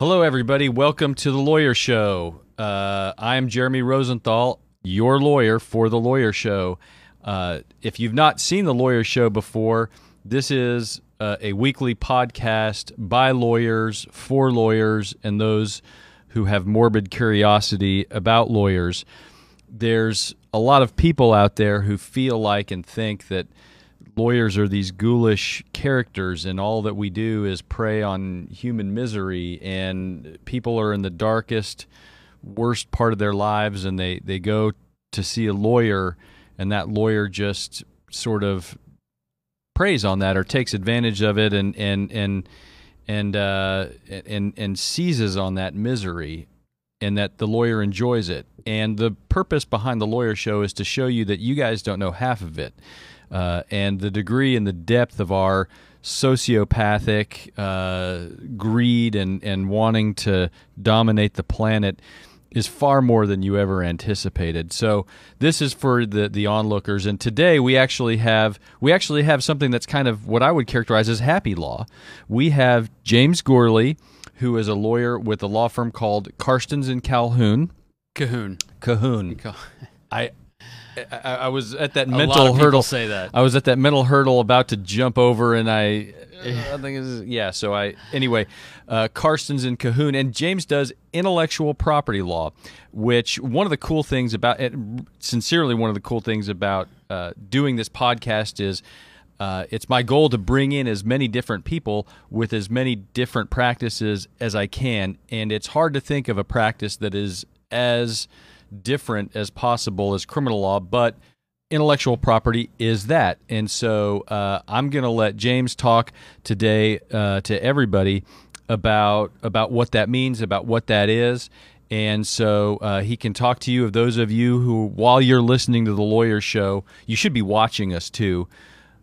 Hello, everybody. Welcome to the Lawyer Show. Uh, I'm Jeremy Rosenthal, your lawyer for the Lawyer Show. Uh, if you've not seen the Lawyer Show before, this is uh, a weekly podcast by lawyers for lawyers and those who have morbid curiosity about lawyers. There's a lot of people out there who feel like and think that lawyers are these ghoulish characters and all that we do is prey on human misery and people are in the darkest worst part of their lives and they they go to see a lawyer and that lawyer just sort of preys on that or takes advantage of it and and and and uh, and and seizes on that misery and that the lawyer enjoys it. And the purpose behind the lawyer show is to show you that you guys don't know half of it uh, and the degree and the depth of our sociopathic uh, greed and, and wanting to dominate the planet is far more than you ever anticipated. So this is for the the onlookers and today we actually have we actually have something that's kind of what I would characterize as happy law. We have James Gourley who is a lawyer with a law firm called Carstens and Calhoun. Cahoon. Cahoon. I I, I was at that A mental hurdle. say that. I was at that mental hurdle about to jump over, and I, I think it's, yeah. So I anyway, uh, Carstens in Cahoon, and James does intellectual property law, which one of the cool things about it, sincerely, one of the cool things about uh, doing this podcast is. Uh, it's my goal to bring in as many different people with as many different practices as I can, and it's hard to think of a practice that is as different as possible as criminal law, but intellectual property is that. And so uh, I'm going to let James talk today uh, to everybody about about what that means, about what that is. And so uh, he can talk to you of those of you who, while you're listening to the lawyer show, you should be watching us too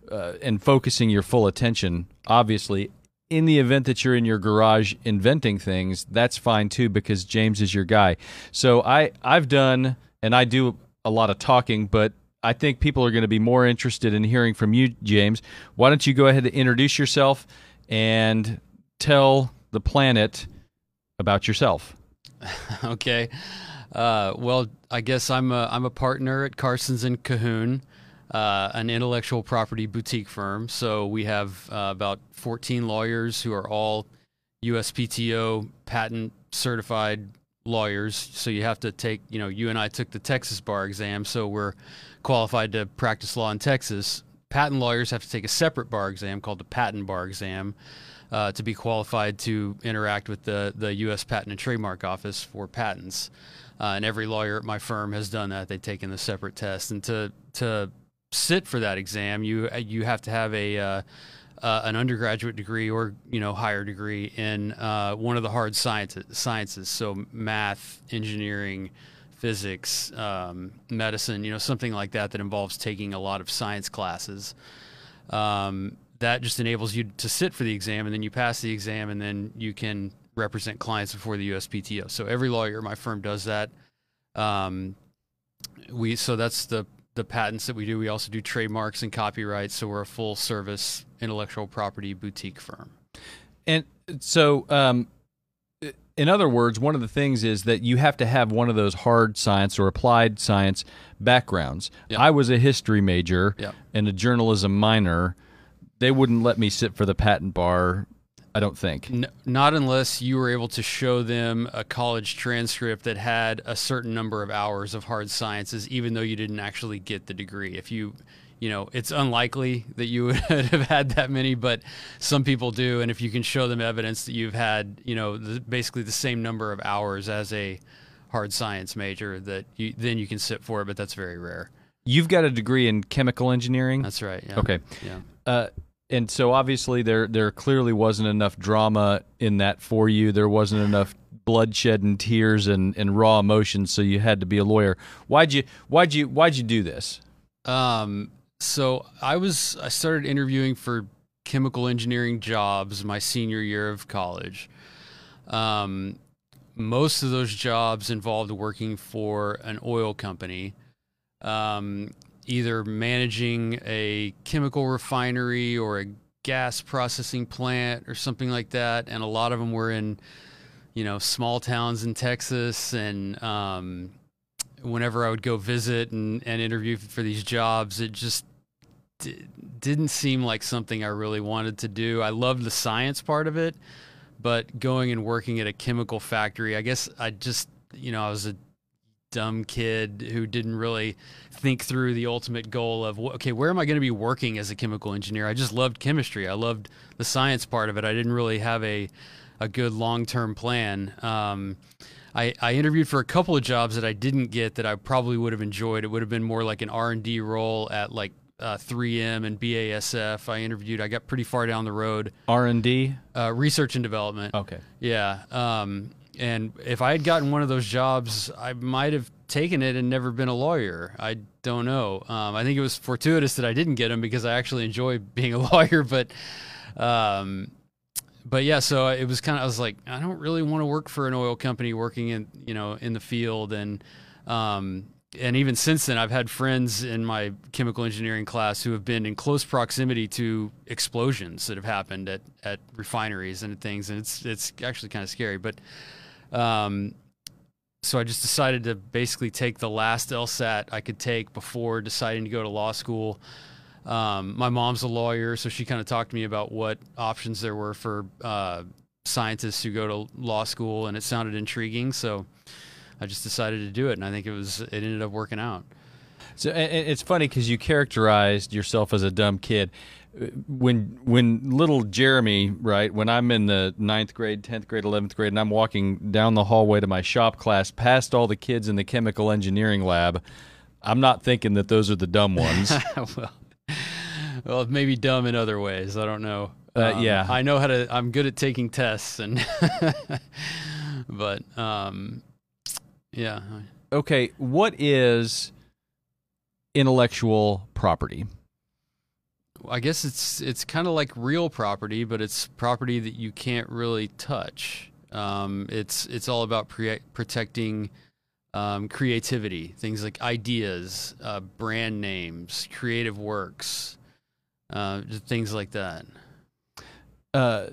uh, and focusing your full attention, obviously. In the event that you're in your garage inventing things, that's fine too because James is your guy. So I I've done and I do a lot of talking, but I think people are going to be more interested in hearing from you, James. Why don't you go ahead and introduce yourself and tell the planet about yourself? okay. Uh, well, I guess I'm a, I'm a partner at Carstens and Cahoon, uh, an intellectual property boutique firm. So we have uh, about 14 lawyers who are all USPTO patent certified lawyers. So you have to take, you know, you and I took the Texas bar exam, so we're qualified to practice law in Texas. Patent lawyers have to take a separate bar exam called the patent bar exam. Uh, to be qualified to interact with the, the U.S. Patent and Trademark Office for patents. Uh, and every lawyer at my firm has done that. They've taken the separate test. And to, to sit for that exam, you, you have to have a, uh, uh, an undergraduate degree or you know higher degree in uh, one of the hard sciences, sciences. So math, engineering, physics, um, medicine. You know something like that that involves taking a lot of science classes. Um, that just enables you to sit for the exam and then you pass the exam and then you can represent clients before the USPTO. So every lawyer my firm does that. Um, we so that's the the patents that we do. We also do trademarks and copyrights. So we're a full service intellectual property boutique firm. And so, um, in other words, one of the things is that you have to have one of those hard science or applied science backgrounds. Yep. I was a history major Yep. and a journalism minor. They wouldn't let me sit for the patent bar, I don't think. N- not unless you were able to show them a college transcript that had a certain number of hours of hard sciences, even though you didn't actually get the degree. If you, you know, it's unlikely that you would have had that many, but some people do. And if you can show them evidence that you've had, you know, the, basically the same number of hours as a hard science major, that you, then you can sit for it. But that's very rare. You've got a degree in chemical engineering. That's right. Yeah. Okay. Yeah. Uh, and so obviously there there clearly wasn't enough drama in that for you. There wasn't enough bloodshed and tears and, and raw emotions, so you had to be a lawyer. Why'd you why'd you why'd you do this? Um, so I was I started interviewing for chemical engineering jobs my senior year of college. Um, most of those jobs involved working for an oil company, um, either managing a chemical refinery or a gas processing plant or something like that. And a lot of them were in, you know, small towns in Texas, and um, whenever I would go visit and, and interview for these jobs, it just d- didn't seem like something I really wanted to do. I loved the science part of it, but going and working at a chemical factory, I guess I just, you know, I was a dumb kid who didn't really think through the ultimate goal of okay where am i going to be working as a chemical engineer i just loved chemistry i loved the science part of it i didn't really have a a good long-term plan um, I, I interviewed for a couple of jobs that I didn't get that I probably would have enjoyed. It would have been more like an R and D role at like uh, 3M and BASF. I interviewed. I got pretty far down the road. R and D, uh, research and development. Okay. Yeah. Um, and if I had gotten one of those jobs, I might have taken it and never been a lawyer. I don't know. Um, I think it was fortuitous that I didn't get them because I actually enjoy being a lawyer. But um, but yeah, so it was kind of I was like, I don't really want to work for an oil company working in you know in the field and um, and even since then, I've had friends in my chemical engineering class who have been in close proximity to explosions that have happened at, at refineries and things, and it's it's actually kind of scary. But um, so I just decided to basically take the last LSAT I could take before deciding to go to law school. Um, my mom's a lawyer, so she kind of talked to me about what options there were for uh, scientists who go to law school, and it sounded intriguing. So I just decided to do it, and I think it was it ended up working out. So it's funny because you characterized yourself as a dumb kid. When when little Jeremy, right? When I'm in the ninth grade, tenth grade, eleventh grade, and I'm walking down the hallway to my shop class, past all the kids in the chemical engineering lab, I'm not thinking that those are the dumb ones. well, well, maybe dumb in other ways. I don't know. Uh, um, yeah, I know how to. I'm good at taking tests, and but um, yeah. Okay, what is intellectual property? I guess it's it's kind of like real property, but it's property that you can't really touch. Um, it's it's all about pre- protecting um, creativity, things like ideas, uh, brand names, creative works, uh, things like that. Uh,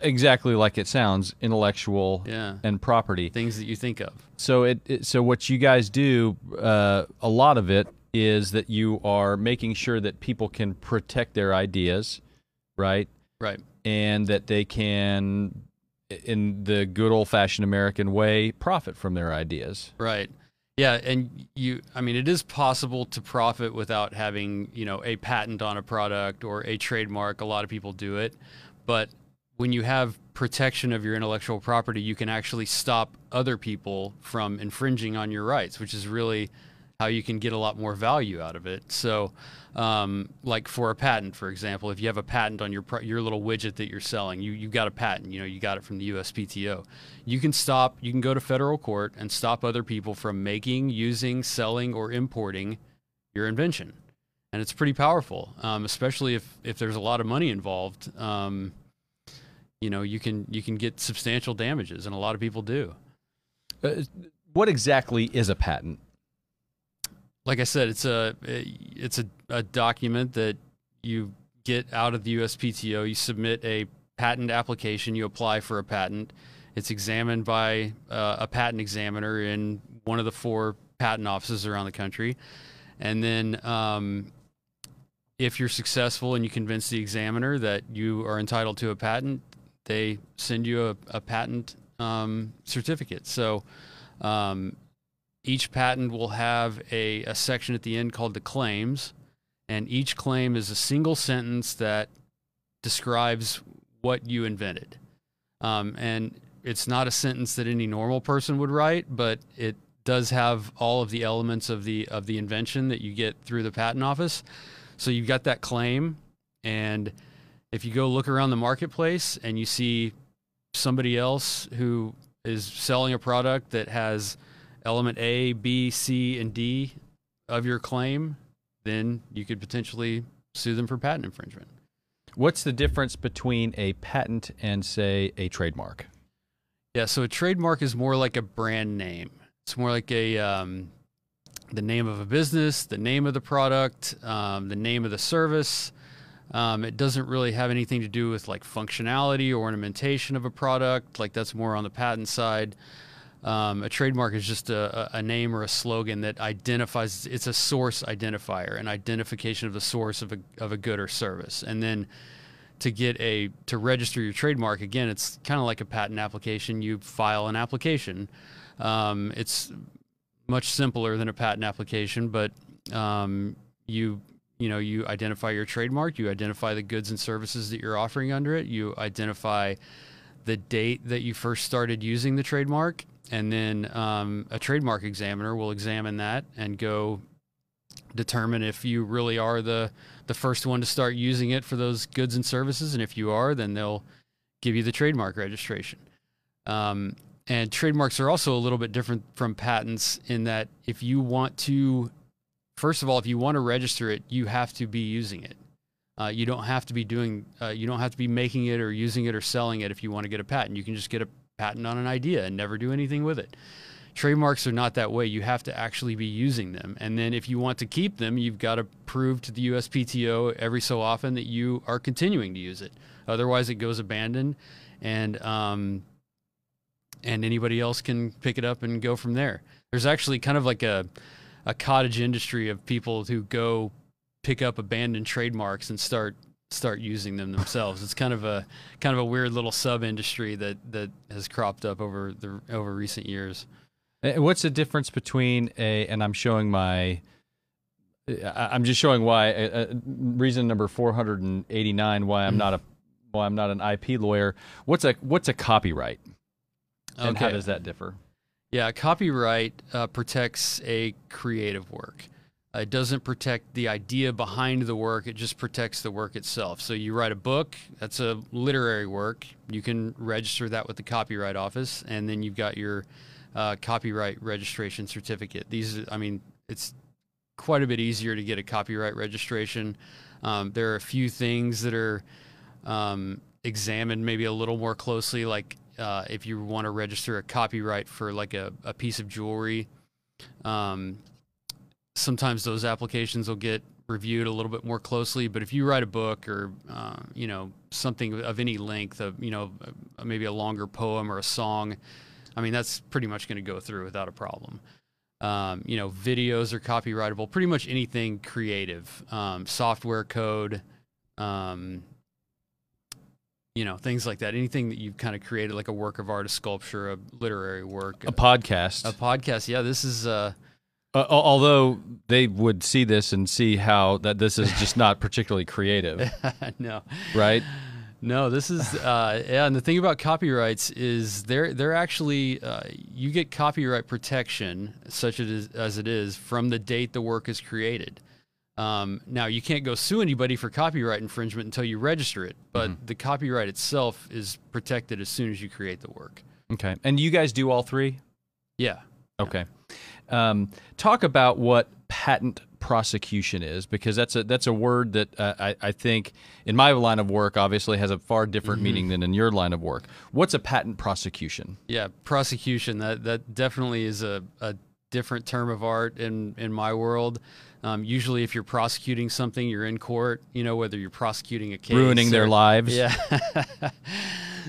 exactly like it sounds, intellectual yeah. and property things that you think of. So it, it so what you guys do, uh, a lot of it is that you are making sure that people can protect their ideas, right? Right. And that they can, in the good old fashioned American way, profit from their ideas. Right. Yeah, and you I mean it is possible to profit without having, you know, a patent on a product or a trademark. A lot of people do it. But when you have protection of your intellectual property, you can actually stop other people from infringing on your rights, which is really how you can get a lot more value out of it. So, um, like for a patent, for example, if you have a patent on your your little widget that you're selling, you you got a patent. You know, you got it from the USPTO. You can stop. You can go to federal court and stop other people from making, using, selling, or importing your invention, and it's pretty powerful, um, especially if if there's a lot of money involved. Um, you know you can you can get substantial damages, and a lot of people do. Uh, what exactly is a patent? Like I said, it's a it's a, a document that you get out of the USPTO. You submit a patent application. You apply for a patent. It's examined by uh, a patent examiner in one of the four patent offices around the country, and then um, if you're successful and you convince the examiner that you are entitled to a patent, they send you a, a patent um, certificate. So um, each patent will have a, a section at the end called the claims, and each claim is a single sentence that describes what you invented. Um, and it's not a sentence that any normal person would write, but it does have all of the elements of the of the invention that you get through the patent office. So you've got that claim, and if you go look around the marketplace and you see somebody else who is selling a product that has element A, B, C, and D of your claim, then you could potentially sue them for patent infringement. What's the difference between a patent and, say, a trademark? Yeah, so a trademark is more like a brand name. It's more like a um, the name of a business, the name of the product, um, the name of the service, Um, it doesn't really have anything to do with like functionality or ornamentation of a product. Like that's more on the patent side. Um, a trademark is just a, a, name or a slogan that identifies. It's a source identifier, an identification of the source of a of a good or service, and then to get a to register your trademark again, it's kind of like a patent application. You file an application. Um, it's much simpler than a patent application, but um, you you know you identify your trademark, you identify the goods and services that you're offering under it, you identify the date that you first started using the trademark, and then um, a trademark examiner will examine that and go determine if you really are the the first one to start using it for those goods and services, and if you are, then they'll give you the trademark registration. Um, and trademarks are also a little bit different from patents in that if you want to, first of all, if you want to register it, you have to be using it. Uh, you don't have to be doing, uh, you don't have to be making it or using it or selling it if you want to get a patent. You can just get a patent on an idea and never do anything with it. Trademarks are not that way. You have to actually be using them. And then if you want to keep them, you've got to prove to the USPTO every so often that you are continuing to use it. Otherwise, it goes abandoned. And, um, and anybody else can pick it up and go from there. There's actually kind of like a, a cottage industry of people who go pick up abandoned trademarks and start start using them themselves. it's kind of a kind of a weird little sub industry that that has cropped up over the over recent years. What's the difference between a and I'm showing my I'm just showing why uh, reason number 489 why I'm not a why I'm not an IP lawyer. What's a what's a copyright? And okay. how does that differ? Yeah, copyright uh, protects a creative work. Uh, it doesn't protect the idea behind the work, it just protects the work itself. So you write a book, that's a literary work. You can register that with the Copyright Office, and then you've got your uh, copyright registration certificate. These, I mean, it's quite a bit easier to get a copyright registration. Um, there are a few things that are um, examined maybe a little more closely, like uh, if you want to register a copyright for like a, a piece of jewelry. Um, sometimes those applications will get reviewed a little bit more closely. But if you write a book or uh, you know something of any length, of you know maybe a longer poem or a song, I mean that's pretty much going to go through without a problem. Um, you know, videos are copyrightable. Pretty much anything creative, um, software code, um, you know things like that anything that you've kind of created like a work of art a sculpture a literary work a, a podcast a podcast yeah this is uh, uh, although they would see this and see how that this is just not particularly creative no right no this is uh, yeah and the thing about copyrights is they're they're actually uh, you get copyright protection such as, as it is from the date the work is created um, now you can't go sue anybody for copyright infringement until you register it, but mm-hmm. the copyright itself is protected as soon as you create the work. Okay, and you guys do all three? Yeah. Okay. Um, talk about what patent prosecution is, because that's a that's a word that uh, I, I think in my line of work obviously has a far different mm-hmm. meaning than in your line of work. What's a patent prosecution? Yeah, prosecution. That that definitely is a, a different term of art in in my world. Um, usually, if you're prosecuting something, you're in court. You know whether you're prosecuting a case, ruining or, their lives. Yeah.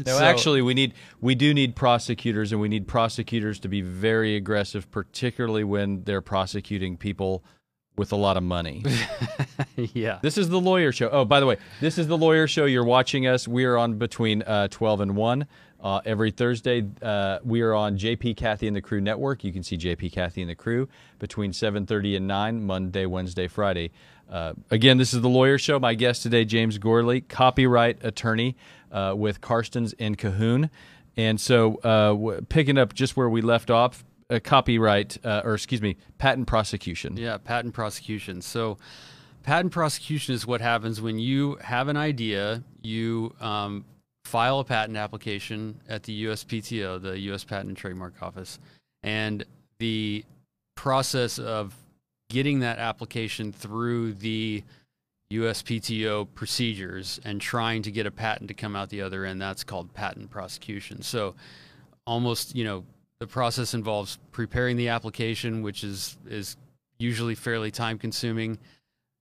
no, so, actually, we need we do need prosecutors, and we need prosecutors to be very aggressive, particularly when they're prosecuting people with a lot of money. yeah. This is the lawyer show. Oh, by the way, this is the lawyer show. You're watching us. We are on between uh, 12 and 1. Uh, every Thursday, uh, we are on JP Cathy and the Crew Network. You can see JP Cathy and the Crew between 7:30 and 9, Monday, Wednesday, Friday. Uh, again, this is the Lawyer Show. My guest today, James Gourley, copyright attorney uh, with Carstens and Cahoon. And so, uh, w- picking up just where we left off, a copyright, uh, or excuse me, patent prosecution. Yeah, patent prosecution. So, patent prosecution is what happens when you have an idea, you um, file a patent application at the USPTO, the U.S. Patent and Trademark Office, and the process of getting that application through the USPTO procedures and trying to get a patent to come out the other end, that's called patent prosecution. So, almost, you know, the process involves preparing the application, which is is usually fairly time consuming.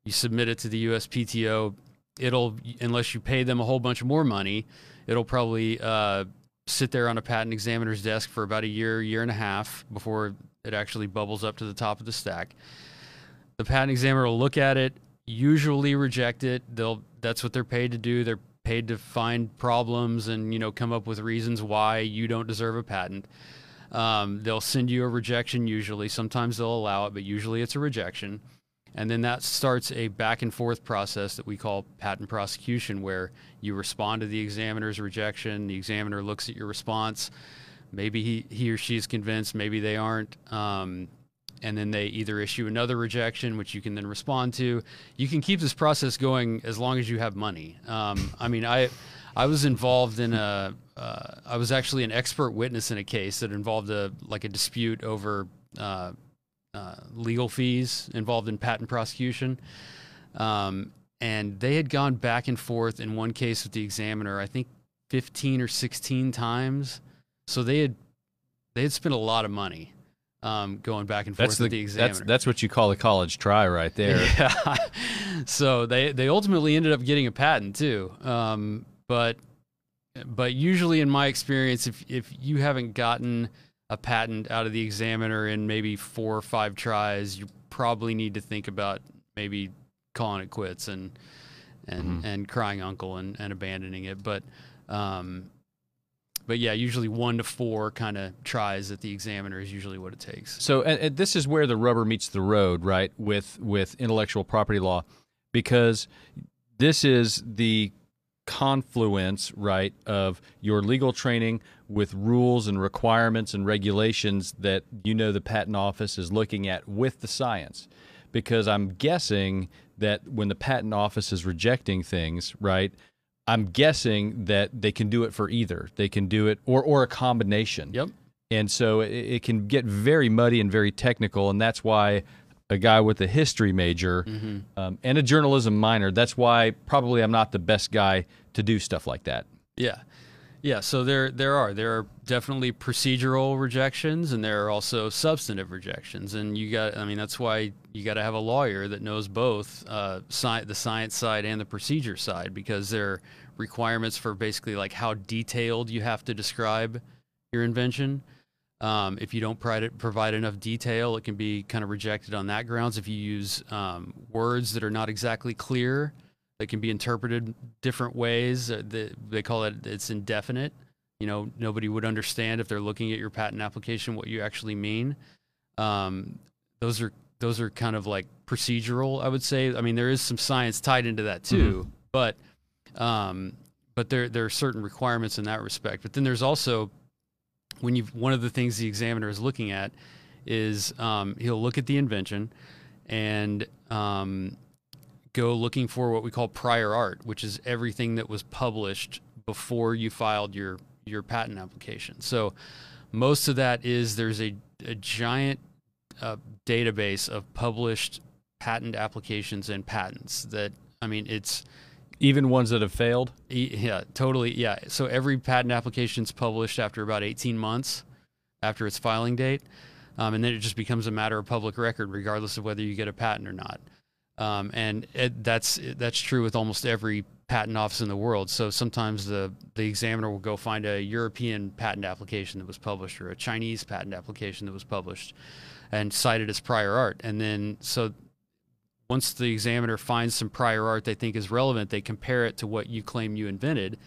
You submit it to the USPTO it'll unless you pay them a whole bunch more money, it'll probably uh, sit there on a patent examiner's desk for about a year, year and a half before it actually bubbles up to the top of the stack. The patent examiner will look at it, usually reject it. They'll that's what they're paid to do. They're paid to find problems and you know come up with reasons why you don't deserve a patent. Um, they'll send you a rejection usually. Sometimes they'll allow it, but usually it's a rejection. And then that starts a back and forth process that we call patent prosecution, where you respond to the examiner's rejection. The examiner looks at your response. Maybe he, he or she is convinced, maybe they aren't. Um, and then they either issue another rejection, which you can then respond to. You can keep this process going as long as you have money. Um, I mean, I I was involved in a uh, I was actually an expert witness in a case that involved a like a dispute over uh, uh, legal fees involved in patent prosecution. Um, and they had gone back and forth in one case with the examiner, I think 15 or 16 times. So they had they had spent a lot of money um, going back and forth That's with the, the examiner. that's that's what you call a college try right there. Yeah. so they they ultimately ended up getting a patent too. Um, but but usually in my experience, if if you haven't gotten a patent out of the examiner in maybe four or five tries, you probably need to think about maybe calling it quits and and Mhm. and crying uncle and, and abandoning it. But um, but yeah, usually one to four kind of tries at the examiner is usually what it takes. So, and, and this is where the rubber meets the road, right? With with intellectual property law, because this is the confluence, right, of your legal training with rules and requirements and regulations that you know the patent office is looking at with the science. Because I'm guessing that when the patent office is rejecting things, right, I'm guessing that they can do it for either. They can do it or or a combination Yep. and so it, it can get very muddy and very technical and that's why a guy with a history major Mm-hmm. um, and a journalism minor that's why probably i'm not the best guy to do stuff like that Yeah. Yeah, so there there are there are definitely procedural rejections and there are also substantive rejections and you got I mean that's why you got to have a lawyer that knows both uh, sci- the science side and the procedure side because there are requirements for basically like how detailed you have to describe your invention. Um, if you don't provide, enough detail, it can be kind of rejected on that grounds. If you use um, words that are not exactly clear, that can be interpreted different ways. Uh, they call it it's indefinite. You know, nobody would understand if they're looking at your patent application what you actually mean. Um, those are those are kind of like procedural, I would say. I mean, there is some science tied into that too, but um, but there there are certain requirements in that respect. But then there's also when you one of the things the examiner is looking at is um, he'll look at the invention and um, go looking for what we call prior art, which is everything that was published before you filed your your patent application. So most of that is there's a, a giant uh, database of published patent applications and patents that I mean it's even ones that have failed Yeah, totally. Yeah. So every patent application is published after about 18 months after its filing date. Um, and then it just becomes a matter of public record, regardless of whether you get a patent or not. Um, and it, that's that's true with almost every patent office in the world. So sometimes the the examiner will go find a European patent application that was published or a Chinese patent application that was published, and cite it as prior art. And then so once the examiner finds some prior art they think is relevant, they compare it to what you claim you invented.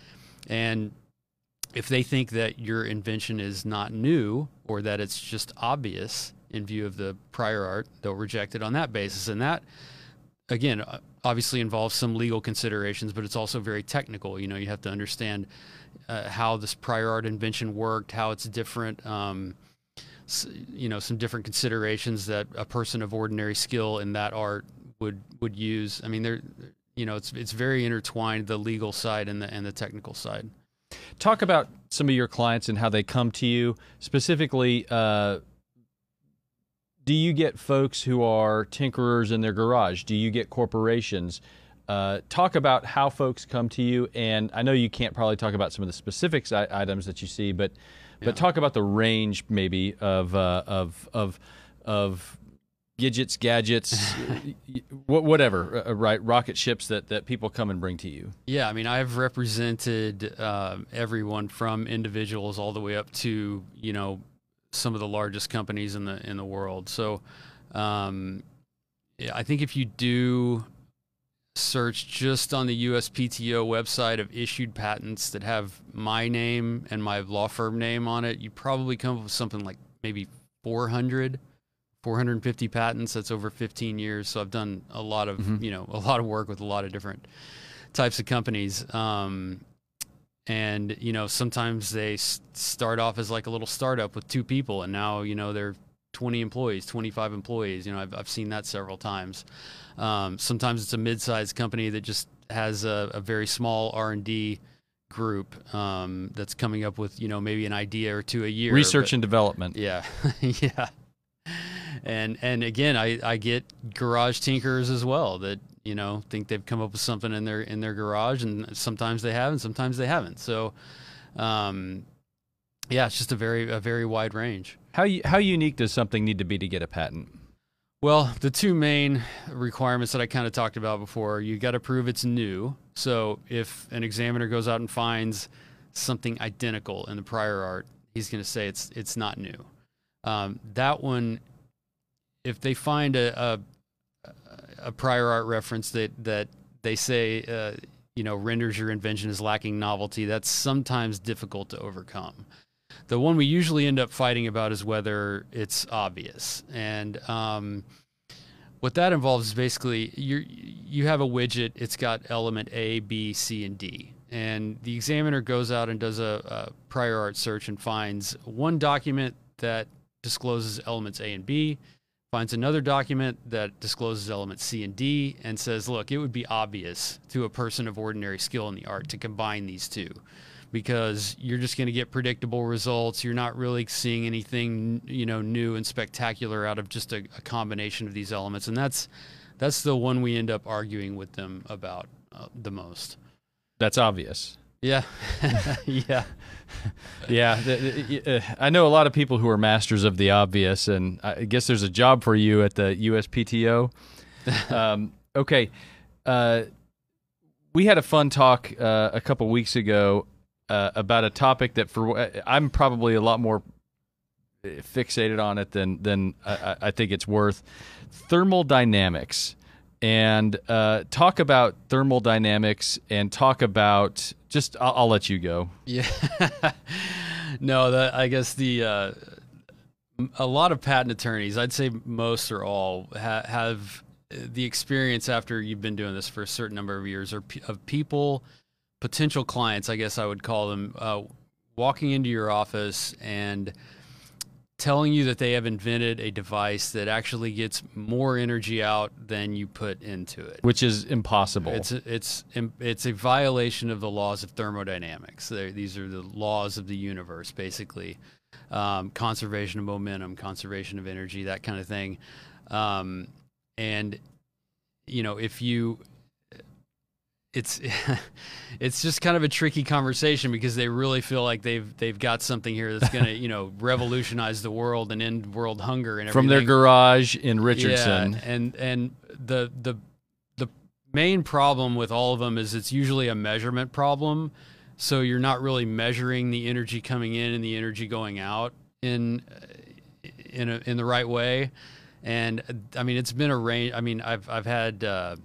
And if they think that your invention is not new or that it's just obvious in view of the prior art, they'll reject it on that basis. And that, again, uh, obviously involves some legal considerations, but it's also very technical. You know, you have to understand uh, how this prior art invention worked, how it's different. Um, you know, some different considerations that a person of ordinary skill in that art would would use. I mean, they're you know, it's it's very intertwined the legal side and the and the technical side. talk about some of your clients and how they come to you specifically uh, do you get folks who are tinkerers in their garage do you get corporations uh, talk about how folks come to you and i know you can't probably talk about some of the specifics I- items that you see but but Yeah. talk about the range maybe of uh, of of of gadgets, gadgets, whatever, uh, right? Rocket ships that, that people come and bring to you. Yeah, I mean, I've represented uh, everyone from individuals all the way up to you know some of the largest companies in the in the world. So, um, yeah, I think if you do search just on the USPTO website of issued patents that have my name and my law firm name on it, you probably come up with something like maybe 400 450 patents that's over 15 years so i've done a lot of mm-hmm. you know a lot of work with a lot of different types of companies um, and you know sometimes they s- start off as like a little startup with two people and now you know they're 20 employees 25 employees. You know i've, I've seen that several times. Um, sometimes it's a mid-sized company that just has a, a very small r&d group um, that's coming up with you know maybe an idea or two a year research but, and development. Yeah yeah. And and again I, I get garage tinkers as well that you know think they've come up with something in their in their garage and sometimes they have and sometimes they haven't. So um, yeah it's just a very a very wide range. How how unique does something need to be to get a patent? Well the two main requirements that i kind of talked about before you got to prove it's new. So if an examiner goes out and finds something identical in the prior art he's going to say it's it's not new. Um, that one if they find a, a, a prior art reference that that they say uh, you know renders your invention as lacking novelty, that's sometimes difficult to overcome. The one we usually end up fighting about is whether it's obvious, and um, what that involves is basically you you have a widget. It's got element A, B, C, and D, and the examiner goes out and does a, a prior art search and finds one document that discloses elements A and B finds another document that discloses elements C and D and says, look, it would be obvious to a person of ordinary skill in the art to combine these two because you're just going to get predictable results. You're not really seeing anything, you know, new and spectacular out of just a, a combination of these elements. And that's, that's the one we end up arguing with them about uh, the most. That's obvious. Yeah, yeah, yeah. Uh, I know a lot of people who are masters of the obvious, and I guess there's a job for you at the USPTO. Um, okay, uh, we had a fun talk uh, a couple weeks ago uh, about a topic that for uh, I'm probably a lot more fixated on it than than I, I think it's worth. Thermal dynamics and uh, talk about thermal dynamics and talk about just I'll, I'll let you go. Yeah. no, I guess the uh, a lot of patent attorneys, I'd say most or all, ha- have the experience after you've been doing this for a certain number of years, or p- of people, potential clients, I guess I would call them, uh, walking into your office and telling you that they have invented a device that actually gets more energy out than you put into it, which is impossible. It's a, it's it's a violation of the laws of thermodynamics. They're, these are the laws of the universe, basically. Um, conservation of momentum, conservation of energy, that kind of thing. Um, and you know, if you it's it's just kind of a tricky conversation because they really feel like they've they've got something here that's going to you know revolutionize the world and end world hunger and everything. from their garage in Richardson. Yeah, and and the the the main problem with all of them is it's usually a measurement problem. So you're not really measuring the energy coming in and the energy going out in in a, in the right way. And I mean, it's been a range. I mean, I've I've had. Uh,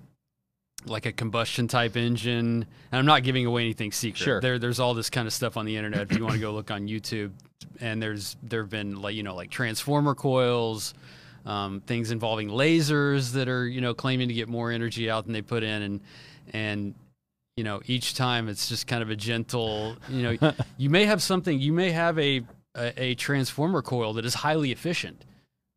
like a combustion type engine. And I'm not giving away anything secret. Sure. There, there's all this kind of stuff on the internet. If you want to go look on YouTube, and there's there have been like you know like transformer coils, um, things involving lasers that are you know claiming to get more energy out than they put in, and and you know each time it's just kind of a gentle you know you may have something you may have a, a a transformer coil that is highly efficient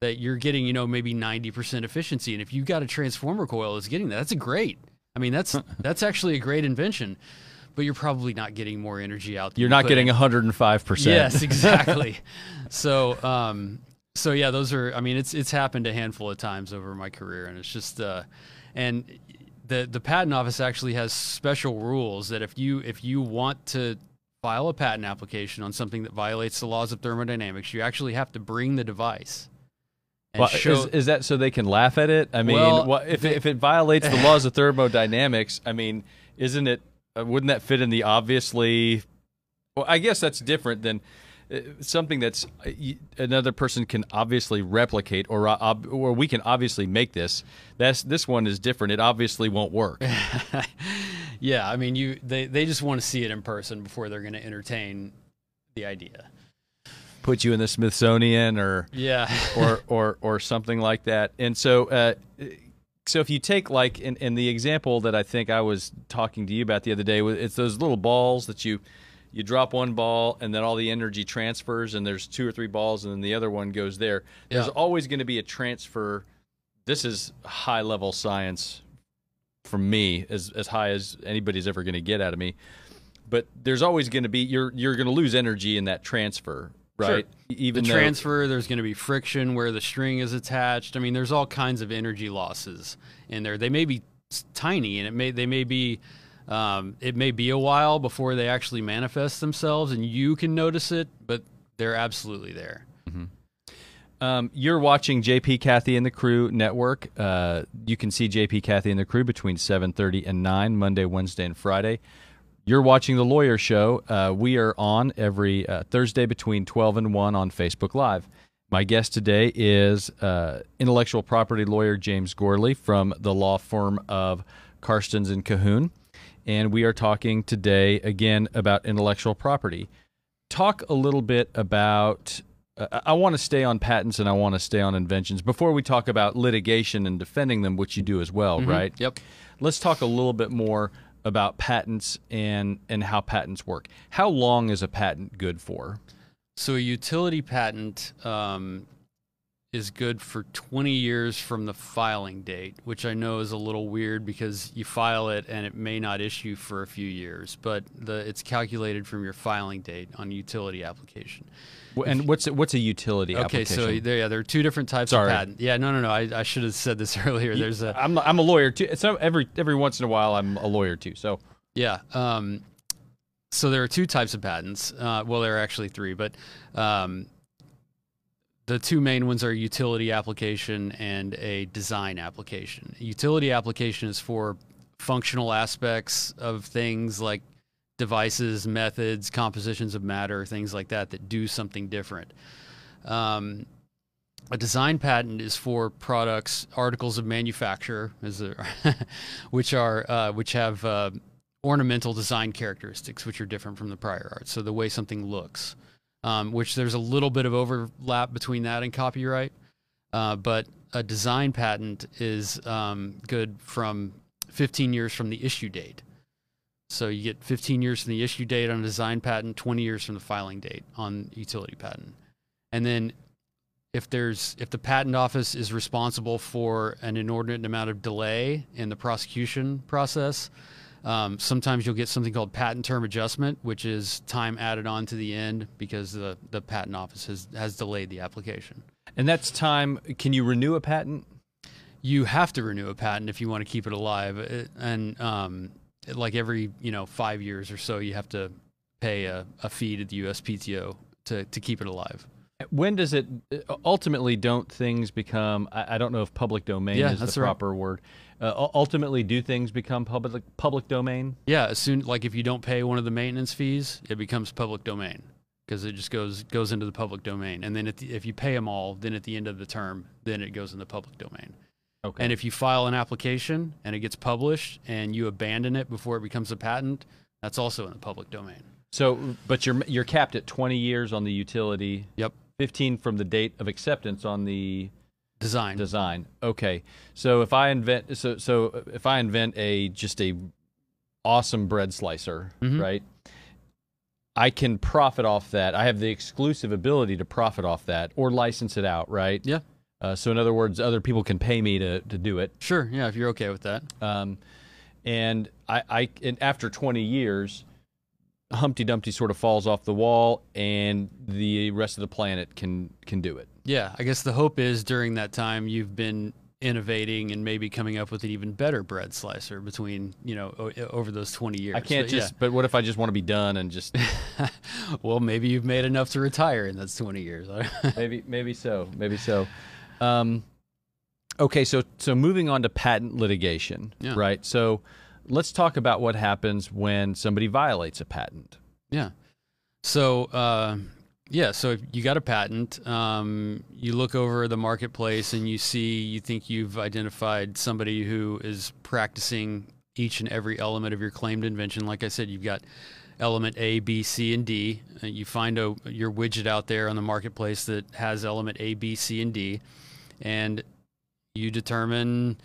that you're getting, you know, maybe 90% efficiency. And if you've got a transformer coil that's getting that, that's a great. I mean, that's that's actually a great invention, but you're probably not getting more energy out. You're not getting 105 percent. Yes, exactly. so, um, so yeah, those are. I mean, it's it's happened a handful of times over my career, and it's just, uh, and the the patent office actually has special rules that if you if you want to file a patent application on something that violates the laws of thermodynamics, you actually have to bring the device Well, show. is, is that so they can laugh at it? I mean, Well, wha- if they- if it violates the laws of thermodynamics, I mean, isn't it? Uh, wouldn't that fit in the obviously? Well, I guess that's different than uh, something that's uh, another person can obviously replicate, or or we can obviously make this. That's this one is different. It obviously won't work. yeah, I mean, you they they just want to see it in person before they're going to entertain the idea. Put you in the Smithsonian or Yeah. or or or something like that. And so, uh, so if you take like in, in the example that I think I was talking to you about the other day, it's those little balls that you you drop one ball and then all the energy transfers, and there's two or three balls, and then the other one goes there. There's Yeah. always going to be a transfer. This is high level science from me, as as high as anybody's ever going to get out of me. But there's always going to be you're you're going to lose energy in that transfer, right? Even the though- transfer, there's going to be friction where the string is attached. I mean, there's all kinds of energy losses in there. They may be tiny, and it may they may be um, it may be a while before they actually manifest themselves, and you can notice it, but they're absolutely there. Um, you're watching JP Kathy and the Crew Network. Uh, you can see JP Kathy and the Crew between 7:30 and 9 Monday, Wednesday, and Friday. You're watching the Lawyer Show. Uh, we are on every uh, Thursday between 12 and 1 on Facebook Live. My guest today is uh, intellectual property lawyer James Gourley from the law firm of Carstens and Cahoon, and we are talking today again about intellectual property. Talk a little bit about uh, I want to stay on patents and I want to stay on inventions before we talk about litigation and defending them, which you do as well, right? Yep. Let's talk a little bit more about patents and and how patents work. How long is a patent good for? So a utility patent um, is good for 20 years from the filing date, which I know is a little weird because you file it and it may not issue for a few years, but the it's calculated from your filing date on a utility application. And what's a, what's a utility application? Okay, so there, yeah, there are two different types Sorry. of patent. Yeah, no, no, no. I, I should have said this earlier. There's a I'm I'm a lawyer too. So every every once in a while I'm a lawyer too. So Yeah. Um, so there are two types of patents. Uh, well, there are actually three, but um, the two main ones are utility application and a design application. Utility application is for functional aspects of things like devices, methods, compositions of matter, things like that that do something different. Um, a design patent is for products, articles of manufacture, which are uh, which have uh, ornamental design characteristics, which are different from the prior art. So the way something looks, um, which there's a little bit of overlap between that and copyright, uh, but a design patent is um, good from 15 years from the issue date. So you get 15 years from the issue date on a design patent, 20 years from the filing date on utility patent, and then if there's if the patent office is responsible for an inordinate amount of delay in the prosecution process, um, sometimes you'll get something called patent term adjustment, which is time added on to the end because the, the patent office has, has delayed the application. and that's time. Can you renew a patent? You have to renew a patent if you want to keep it alive, It- and um, like every you know five years or so, you have to pay a, a fee to the USPTO to, to keep it alive. When does it ultimately? Don't things become? I, I don't know if public domain Yeah, is the right. proper word. Uh, ultimately, do things become public public domain? Yeah, as soon like if you don't pay one of the maintenance fees, it becomes public domain because it just goes goes into the public domain. And then at the, if you pay them all, then at the end of the term, then it goes in the public domain. Okay. And if you file an application and it gets published and you abandon it before it becomes a patent, that's also in the public domain. So, but you're you're capped at 20 years on the utility. Yep. 15 from the date of acceptance on the Design. design. Okay. So if I invent so so if I invent a just a awesome bread slicer, Mhm. right? I can profit off that. I have the exclusive ability to profit off that or license it out, right? Yeah. Uh, so in other words, other people can pay me to to do it. Sure. Yeah, if you're okay with that. Um, and I, I and after 20 years, Humpty Dumpty sort of falls off the wall, and the rest of the planet can can do it. Yeah, I guess the hope is during that time you've been innovating and maybe coming up with an even better bread slicer between you know o- over those 20 years. I can't But yeah. just. But what if I just want to be done and just well, maybe you've made enough to retire in those 20 years. maybe maybe so maybe so. Um, okay, so so moving on to patent litigation, Yeah. right? So let's talk about what happens when somebody violates a patent. Yeah. So, uh, yeah, so if you got a patent, um, you look over the marketplace and you see, you think you've identified somebody who is practicing each and every element of your claimed invention. Like I said, you've got element A, B, C, and D. Uh, you find a, your widget out there on the marketplace that has element A, B, C, and D, and you determine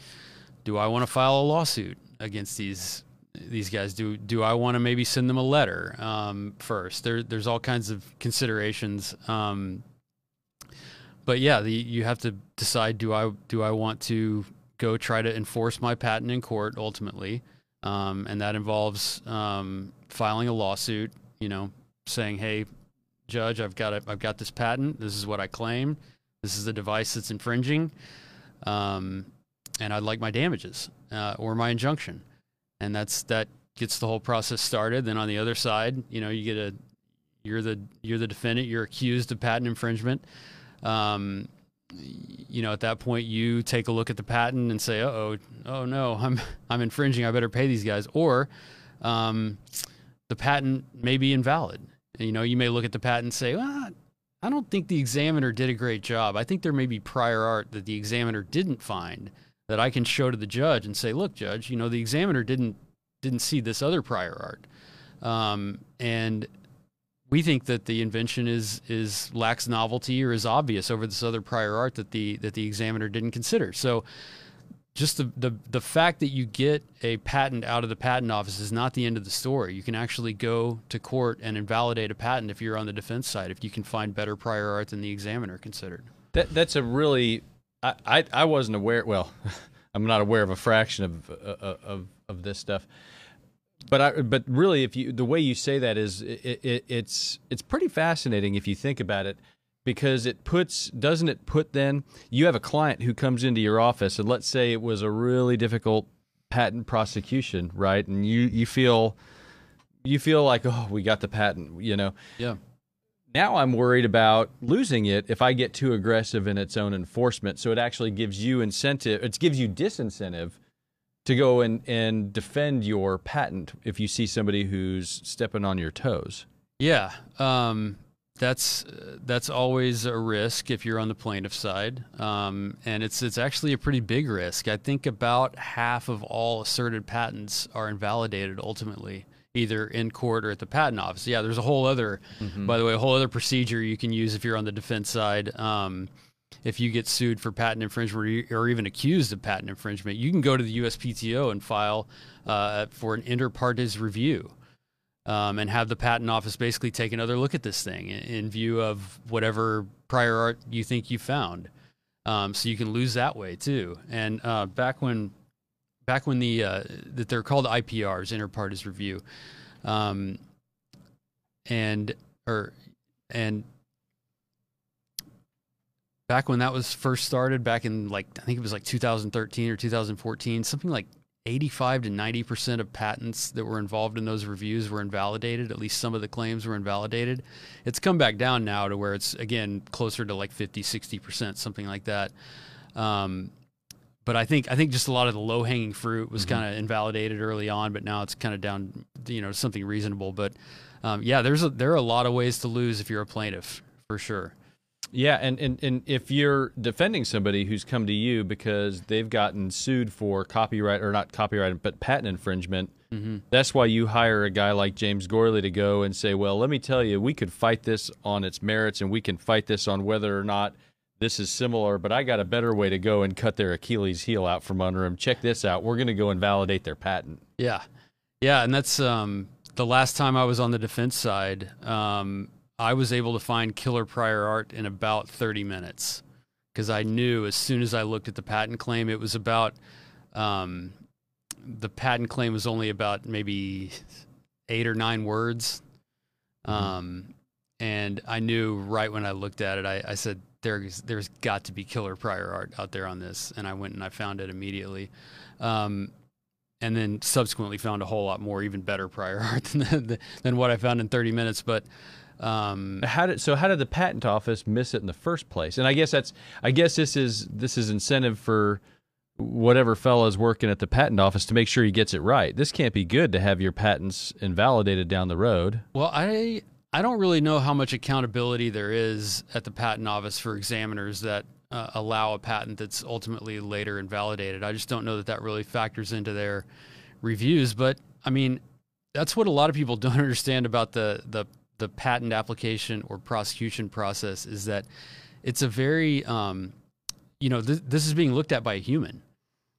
do I want to file a lawsuit against these these guys? Do do I want to maybe send them a letter um, first? There, there's all kinds of considerations. Um, but yeah, the, you have to decide do I do I want to go try to enforce my patent in court ultimately, um, and that involves um, filing a lawsuit. You know, saying, "Hey, judge, I've got a, I've got this patent. This is what I claim. This is the device that's infringing, um, and I'd like my damages uh, or my injunction." And that's that gets the whole process started. Then on the other side, you know, you get a you're the you're the defendant. You're accused of patent infringement. Um, you know, at that point, you take a look at the patent and say, "Oh, oh no, I'm I'm infringing. I better pay these guys." Or um, the patent may be invalid. You know, you may look at the patent and say, well, "I don't think the examiner did a great job. I think there may be prior art that the examiner didn't find that I can show to the judge and say, look, judge, you know, the examiner didn't didn't see this other prior art, um, and we think that the invention is is lacks novelty or is obvious over this other prior art that the that the examiner didn't consider. So just the, the the fact that you get a patent out of the patent office is not the end of the story. You can actually go to court and invalidate a patent if you're on the defense side if you can find better prior art than the examiner considered. That that's a really I I, I wasn't aware. Well, I'm not aware of a fraction of uh, of of this stuff. But I, but really, if you the way you say that is it, it, it's it's pretty fascinating if you think about it, because it puts doesn't it put then you have a client who comes into your office and let's say it was a really difficult patent prosecution, right? And you you feel you feel like oh we got the patent, you know. Yeah. Now I'm worried about losing it if I get too aggressive in its own enforcement. So it actually gives you incentive. It gives you disincentive to go and, and defend your patent if you see somebody who's stepping on your toes. Yeah, um, that's that's always a risk if you're on the plaintiff side, um, and it's it's actually a pretty big risk. I think about half of all asserted patents are invalidated ultimately, either in court or at the patent office. Yeah, there's a whole other, by the way, a whole other procedure you can use if you're on the defense side. Um, if you get sued for patent infringement or or even accused of patent infringement, you can go to the USPTO and file uh, for an inter partes review um, and have the patent office basically take another look at this thing in, in view of whatever prior art you think you found. Um, so you can lose that way too. And uh, back when back when the uh, that they're called IPRs, inter partes review, um, and or and back when that was first started, back in like I think it was like 2013 or 2014, something like 85 to 90 percent of patents that were involved in those reviews were invalidated. At least some of the claims were invalidated. It's come back down now to where it's again closer to like 50, 60 percent, something like that. Um, but I think I think just a lot of the low hanging fruit was kind of invalidated early on, but now it's kind of down, you know, something reasonable. But um, yeah, there's a, there are a lot of ways to lose if you're a plaintiff for sure. Yeah, and, and, and if you're defending somebody who's come to you because they've gotten sued for copyright or not copyright but patent infringement, that's why you hire a guy like James Gourley to go and say, "Well, let me tell you, we could fight this on its merits, and we can fight this on whether or not this is similar. But I got a better way to go and cut their Achilles heel out from under them. Check this out. We're going to go and validate their patent." Yeah, yeah, and that's um, the last time I was on the defense side. Um, I was able to find killer prior art in about 30 minutes because I knew as soon as I looked at the patent claim, it was about um, the patent claim was only about maybe eight or nine words. Um, and I knew right when I looked at it, I, I said, there's, there's got to be killer prior art out there on this. And I went and I found it immediately. Um, and then subsequently found a whole lot more, even better prior art than, than what I found in 30 minutes. But Um, How did so? How did the patent office miss it in the first place? And I guess that's I guess this is this is incentive for whatever fella's working at the patent office to make sure he gets it right. This can't be good to have your patents invalidated down the road. Well, I I don't really know how much accountability there is at the patent office for examiners that uh, allow a patent that's ultimately later invalidated. I just don't know that that really factors into their reviews. But I mean, that's what a lot of people don't understand about the the the patent application or prosecution process is that it's a very um, you know th- this is being looked at by a human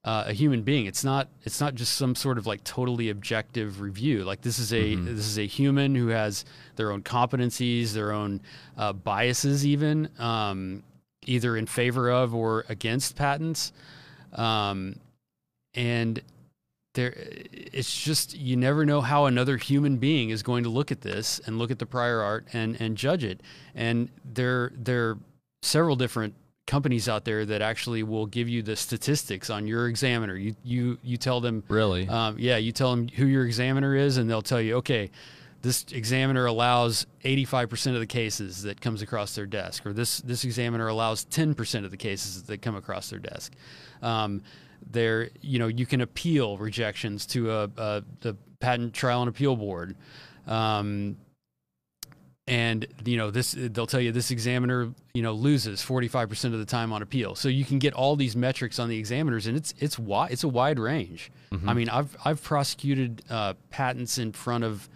uh, a human being. It's not it's not just some sort of like totally objective review. Like this is a Mhm. this is a human who has their own competencies their own uh, biases even um, either in favor of or against patents. Um, and there it's just you never know how another human being is going to look at this and look at the prior art and and judge it and there there are several different companies out there that actually will give you the statistics on your examiner you you you tell them Really? um, yeah, you tell them who your examiner is, and they'll tell you, okay, this examiner allows 85% of the cases that comes across their desk, or this this examiner allows 10% of the cases that come across their desk. Um, there, you know, you can appeal rejections to a, a the patent trial and appeal board. Um, and you know this they'll tell you this examiner you know loses 45% of the time on appeal. So you can get all these metrics on the examiners and it's it's wide it's a wide range. I mean i've i've prosecuted uh, patents in front of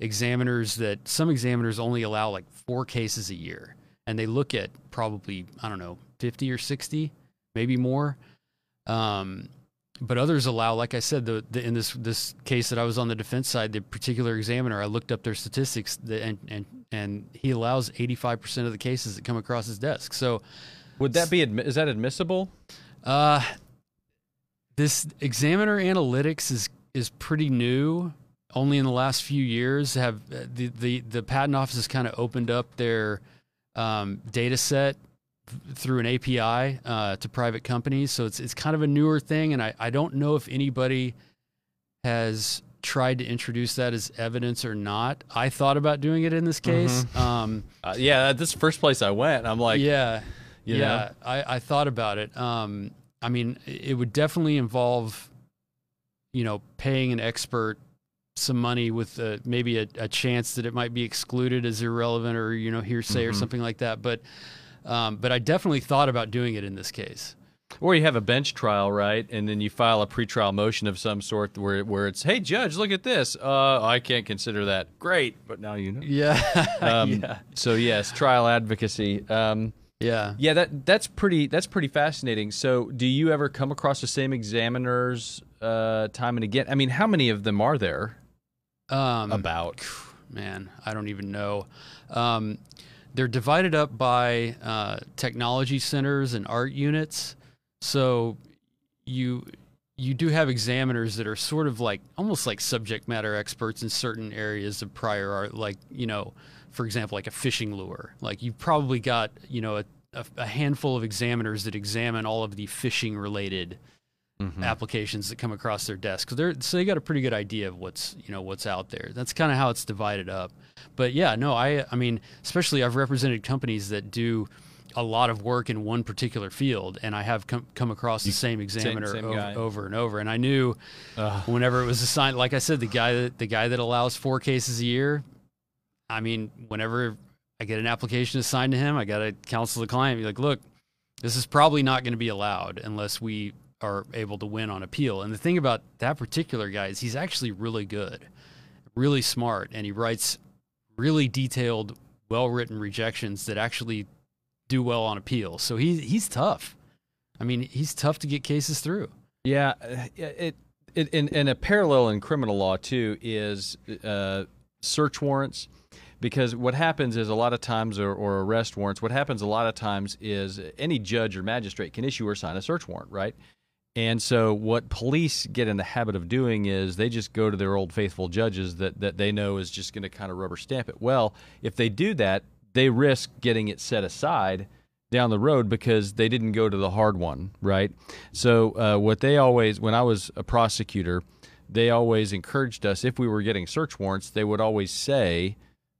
examiners that some examiners only allow like four cases a year. And they look at probably i don't know 50 or 60 maybe more um, but others allow, like I said, the, the in this this case that I was on the defense side, the particular examiner, I looked up their statistics, that, and and and he allows eighty five percent of the cases that come across his desk. So, Would that be is that admissible? uh, this examiner analytics is is pretty new. Only in the last few years have uh, the the the patent office has kind of opened up their um, data set through an API uh, to private companies. So it's it's kind of a newer thing, and I, I don't know if anybody has tried to introduce that as evidence or not. I thought about doing it in this case. Um, Uh, yeah, this first place I went, I'm like, yeah, yeah. know? I, I thought about it. Um, I mean, it would definitely involve, you know, paying an expert some money with uh maybe a, a chance that it might be excluded as irrelevant or you know hearsay or Mhm. something like that. But um, but I definitely thought about doing it in this case. Or you have a bench trial, right? And then you file a pretrial motion of some sort where where it's, "Hey, judge, look at this. Uh, I can't consider that great, but now you know." Yeah, Um, yeah, So yes, trial advocacy. Um, yeah. yeah, that that's pretty that's pretty fascinating. So, do you ever come across the same examiners uh, time and again? I mean, how many of them are there? Um, About man, I don't even know. Um, they're divided up by uh, technology centers and art units. So you you do have examiners that are sort of like almost like subject matter experts in certain areas of prior art, like you know, for example, like a fishing lure. Like you've probably got you know a, a, a handful of examiners that examine all of the fishing related Mhm. applications that come across their desk. they're so they got a pretty good idea of what's you know what's out there. That's kind of how it's divided up. But yeah, no, I I mean, especially I've represented companies that do a lot of work in one particular field, and I have come come across the same examiner same over, over and over. And I knew Ugh. whenever it was assigned, like I said, the guy that the guy that allows four cases a year. I mean, whenever I get an application assigned to him, I got to counsel the client, be like, look, this is probably not going to be allowed unless we are able to win on appeal. And the thing about that particular guy is he's actually really good, really smart, and he writes really detailed, well written rejections that actually do well on appeal. So he he's tough. I mean, he's tough to get cases through. Yeah, uh, it, it and, and a parallel in criminal law too is uh, search warrants, because what happens is a lot of times, or, or arrest warrants. What happens a lot of times is any judge or magistrate can issue or sign a search warrant, right? And so what police get in the habit of doing is they just go to their old faithful judges that, that they know is just going to kind of rubber stamp it. Well, if they do that, they risk getting it set aside down the road because they didn't go to the hard one, right? So uh, what they always, when I was a prosecutor, they always encouraged us if we were getting search warrants, they would always say,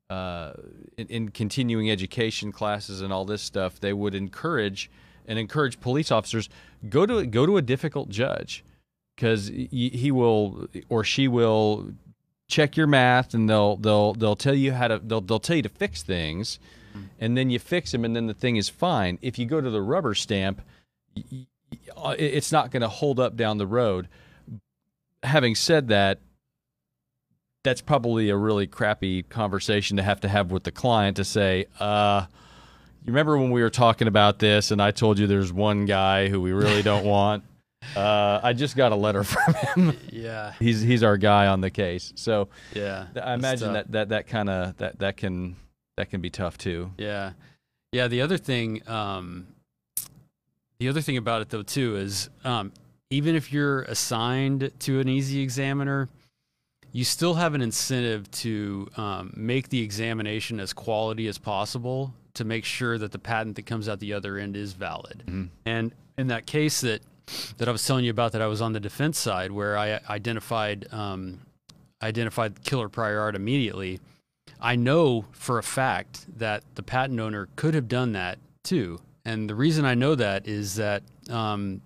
uh, in, in continuing education classes and all this stuff, they would encourage and encourage police officers go to go to a difficult judge because he will or she will check your math and they'll they'll they'll tell you how to they'll they'll tell you to fix things and then you fix them and then the thing is fine. If you go to the rubber stamp it's not going to hold up down the road. Having said that that's probably a really crappy conversation to have to have with the client to say uh you remember when we were talking about this and I told you there's one guy who we really don't want uh, I just got a letter from him. Yeah, he's he's our guy on the case. So yeah, I imagine that that that kind of that that can that can be tough too. Yeah, yeah. The other thing, um, the other thing about it though too is um, even if you're assigned to an easy examiner, you still have an incentive to um, make the examination as quality as possible to make sure that the patent that comes out the other end is valid. Mm-hmm. And in that case that that I was telling you about that I was on the defense side where I identified um, identified killer prior art immediately. I know for a fact that the patent owner could have done that too, and the reason I know that is that um,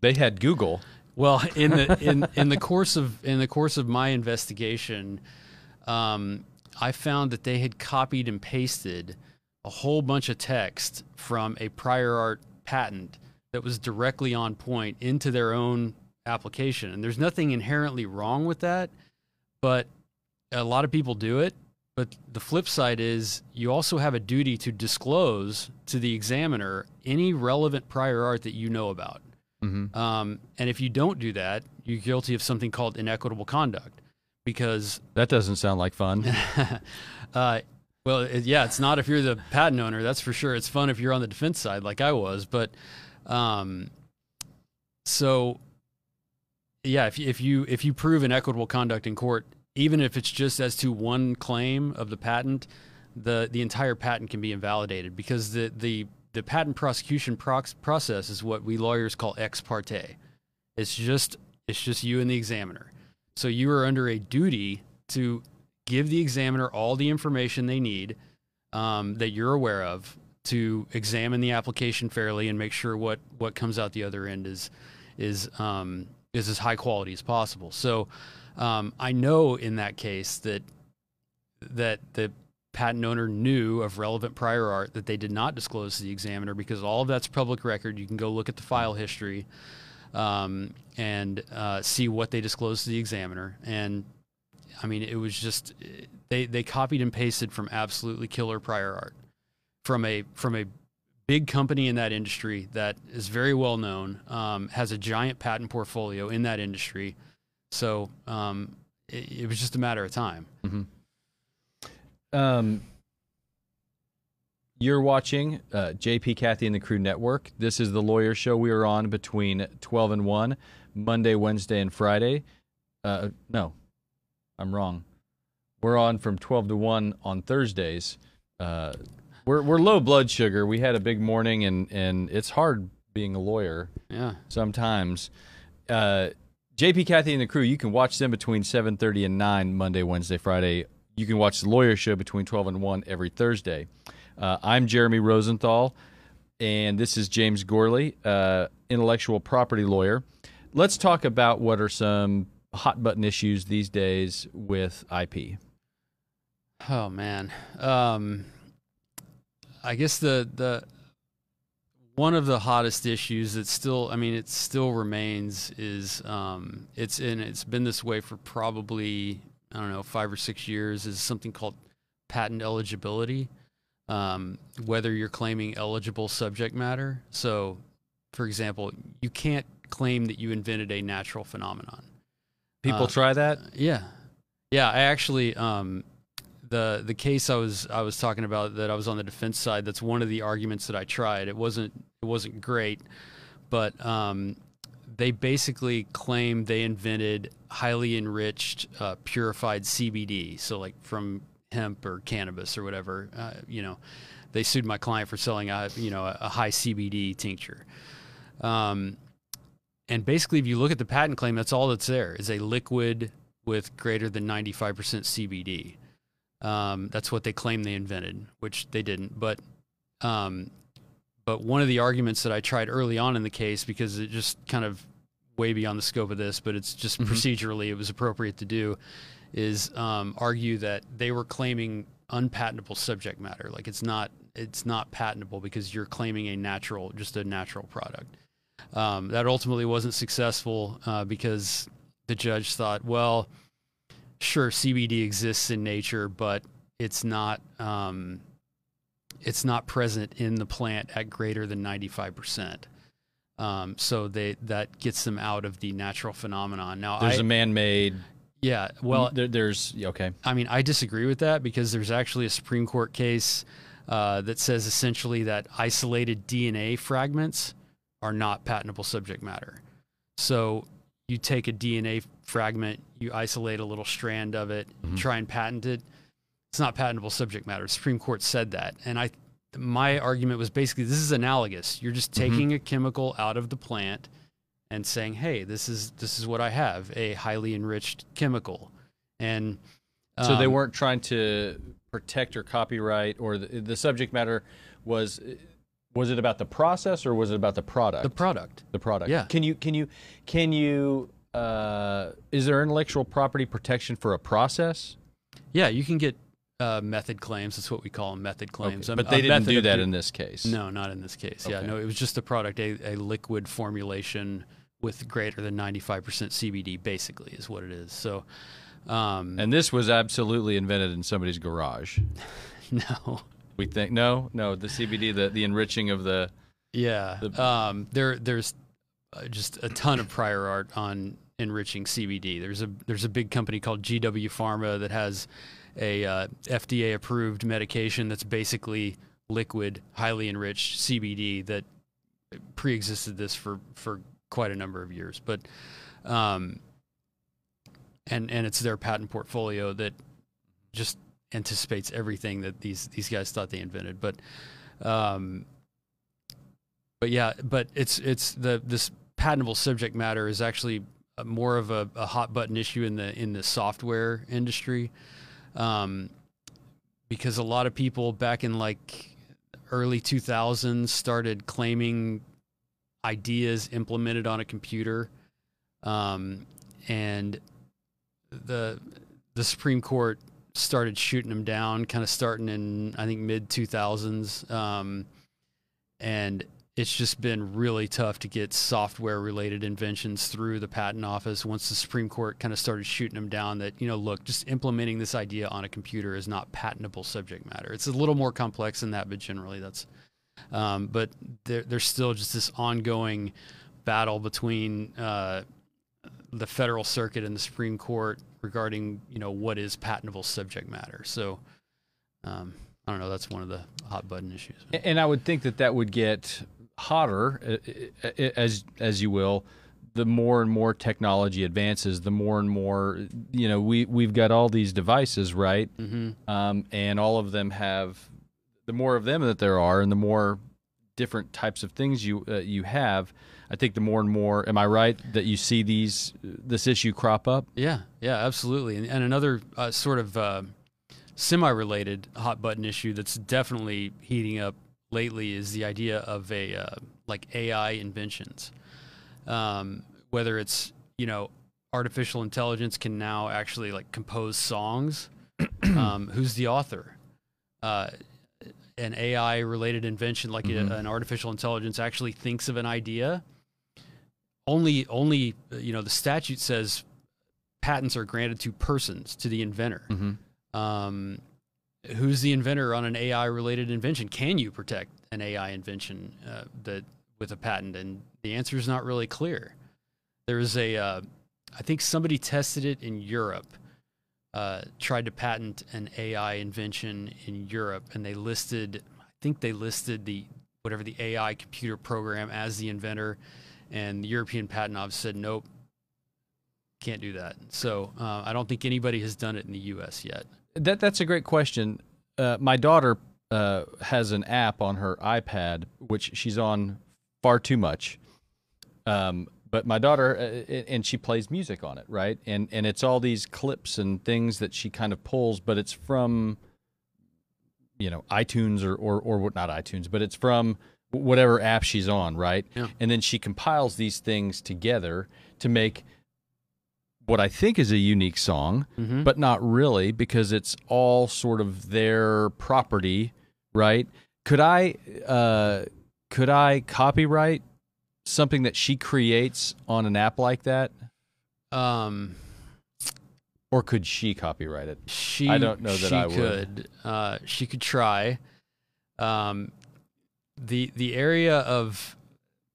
they had Google. Well, in the in in the course of in the course of my investigation, um, I found that they had copied and pasted a whole bunch of text from a prior art patent that was directly on point into their own application. And there's nothing inherently wrong with that, but a lot of people do it. But the flip side is you also have a duty to disclose to the examiner any relevant prior art that you know about. Mm-hmm. Um, and if you don't do that, you're guilty of something called inequitable conduct because that doesn't sound like fun. uh, well, it, yeah, it's not if you're the patent owner. That's for sure. It's fun if you're on the defense side, like I was. But um, so yeah, if if you if you prove inequitable conduct in court, even if it's just as to one claim of the patent, the the entire patent can be invalidated because the the the patent prosecution prox- process is what we lawyers call ex parte. It's just it's just you and the examiner. So you are under a duty to give the examiner all the information they need um, that you're aware of to examine the application fairly and make sure what what comes out the other end is is um, is as high quality as possible. So um, I know in that case that that the patent owner knew of relevant prior art that they did not disclose to the examiner because all of that's public record. You can go look at the file history um, and uh, see what they disclosed to the examiner. And I mean, it was just they they copied and pasted from absolutely killer prior art from a from a big company in that industry that is very well known, um, has a giant patent portfolio in that industry. So um, it, it, was just a matter of time. Mm-hmm. Um, you're watching uh, JP Cathy and the Crew Network. This is the Lawyer Show. We are on between 12 and 1, Monday, Wednesday, and Friday. Uh, no, I'm wrong. We're on from 12 to 1 on Thursdays. Uh, we're we're low blood sugar. We had a big morning, and and it's hard being a lawyer. Yeah. Sometimes. Uh, JP, Cathy, and the crew. You can watch them between seven thirty and nine Monday, Wednesday, Friday. You can watch the Lawyer Show between twelve and one every Thursday. Uh, I'm Jeremy Rosenthal, and this is James Gourley, uh, intellectual property lawyer. Let's talk about what are some hot button issues these days with IP. Oh man. Um, I guess the the one of the hottest issues that still I mean it still remains is um, it's and it's been this way for probably I don't know five or six years is something called patent eligibility. Um, whether you're claiming eligible subject matter. So, for example, you can't claim that you invented a natural phenomenon. People uh, try that. Yeah, yeah. I actually um, the the case I was I was talking about that I was on the defense side. That's one of the arguments that I tried. It wasn't it wasn't great, but um, they basically claimed they invented highly enriched uh, purified CBD. So like from hemp or cannabis or whatever. Uh, you know, they sued my client for selling a you know a, a high CBD tincture. Um, and basically, if you look at the patent claim, that's all that's there is a liquid with greater than 95% CBD. Um, that's what they claim they invented, which they didn't. But um, but one of the arguments that I tried early on in the case, because it just kind of way beyond the scope of this, but it's just Mhm. procedurally it was appropriate to do, is um, argue that they were claiming unpatentable subject matter. Like it's not it's not patentable because you're claiming a natural, just a natural product. Um, that ultimately wasn't successful uh, because the judge thought, well, sure, CBD exists in nature, but it's not um, it's not present in the plant at greater than ninety five percent. Um, so they that gets them out of the natural phenomenon. Now, There's I, a man-made. yeah, well, there, there's okay. I mean, I disagree with that because there's actually a Supreme Court case uh, that says essentially that isolated DNA fragments are not patentable subject matter. So you take a DNA fragment, you isolate a little strand of it, Mhm. try and patent it. It's not patentable subject matter. Supreme Court said that, and I, my argument was basically this is analogous. You're just Mhm. taking a chemical out of the plant and saying, "Hey, this is this is what I have, a highly enriched chemical," and So they um, weren't trying to protect or copyright, or the, the subject matter was. Was it about the process or was it about the product? the product. the product. Yeah. Can you can you can you uh, is there intellectual property protection for a process? Yeah, you can get uh, method claims. That's what we call them, method claims. Okay, A- But a they didn't do that in this case. No, not in this case. Yeah, no, it was just a product, a, a liquid formulation with greater than 95% CBD, basically, is what it is. So, um, And this was absolutely invented in somebody's garage. no. We think no, no. The CBD, the the enriching of the Yeah. The- um, there, there's uh, just a ton of prior art on enriching CBD. There's a there's a big company called GW Pharma that has a uh, FDA approved medication that's basically liquid, highly enriched CBD that pre-existed this for for quite a number of years. But um, and and it's their patent portfolio that just anticipates everything that these these guys thought they invented. But um, but yeah, but it's it's the this patentable subject matter is actually more of a, a hot button issue in the in the software industry, um, because a lot of people back in like early 2000s started claiming ideas implemented on a computer, um, and the the Supreme Court started shooting them down, kind of starting in I think mid 2000s, um, and it's just been really tough to get software related inventions through the patent office once the Supreme Court kind of started shooting them down that, you know, look, just implementing this idea on a computer is not patentable subject matter. It's a little more complex than that, but generally that's, um, but there, there's still just this ongoing battle between uh, the federal circuit and the Supreme Court regarding, you know, what is patentable subject matter. So, um, I don't know. That's one of the hot button issues. And I would think that that would get hotter, uh, uh, as as you will, the more and more technology advances. The more and more, you know, we we've got all these devices, right? Mm-hmm. Um, and all of them have, the more of them that there are, and the more different types of things you uh, you have. I think the more and more, am I right that you see these this issue crop up? Yeah, yeah, absolutely. And, and another uh, sort of uh, semi-related hot button issue that's definitely heating up lately is the idea of a uh, like AI inventions. Um, whether it's you know artificial intelligence can now actually like compose songs. um, who's the author? Uh, an AI related invention like a- Mhm. an artificial intelligence actually thinks of an idea. Only, only uh, you know the statute says patents are granted to persons to the inventor. Mm-hmm. Um, who's the inventor on an AI related invention? Can you protect an AI invention uh, that with a patent? And the answer is not really clear. There is a, uh, I think somebody tested it in Europe, uh, tried to patent an AI invention in Europe, and they listed, I think they listed the whatever the AI computer program as the inventor, and the European Patent Office said nope, can't do that. So uh, I don't think anybody has done it in the U.S. yet. That that's a great question. Uh, my daughter uh, has an app on her iPad, which she's on far too much. Um, but my daughter uh, and she plays music on it, right? And and it's all these clips and things that she kind of pulls, but it's from you know iTunes or or or not iTunes, but it's from whatever app she's on, right? Yeah. And then she compiles these things together to make what I think is a unique song, Mhm. but not really because it's all sort of their property, right? Could I uh could I copyright something that she creates on an app like that Um, or could she copyright it? she I don't know that she I would. could uh, she could try um, the the area of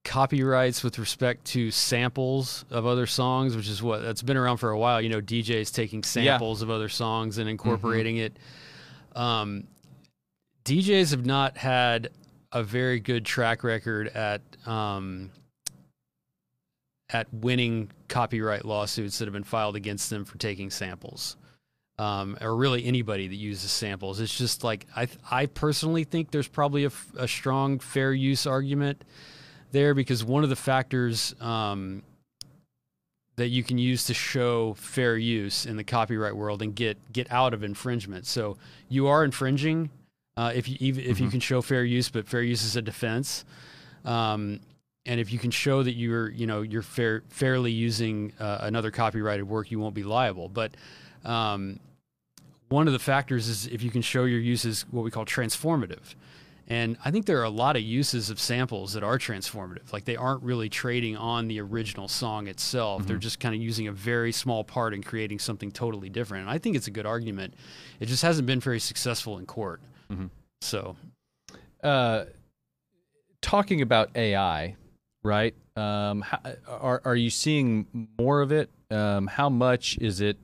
copyrights with respect to samples of other songs which is what that's been around for a while. You know DJs taking samples of other songs and incorporating it. Um, DJs have not had a very good track record at um, at winning copyright lawsuits that have been filed against them for taking samples, um, or really anybody that uses samples. It's just like I, I personally think there's probably a strong fair use argument there because one of the factors um, that you can use to show fair use in the copyright world and get get out of infringement. So you are infringing uh, if you even if you Mhm. can show fair use, but fair use is a defense. Um, and if you can show that you're you know you're fair fairly using uh, another copyrighted work, you won't be liable. But um, one of the factors is if you can show your use is what we call transformative. And I think there are a lot of uses of samples that are transformative. Like they aren't really trading on the original song itself. They're just kind of using a very small part and creating something totally different. And I think it's a good argument. It just hasn't been very successful in court. Mhm. So Uh talking about AI, right? Um how, are are you seeing more of it? Um how much is it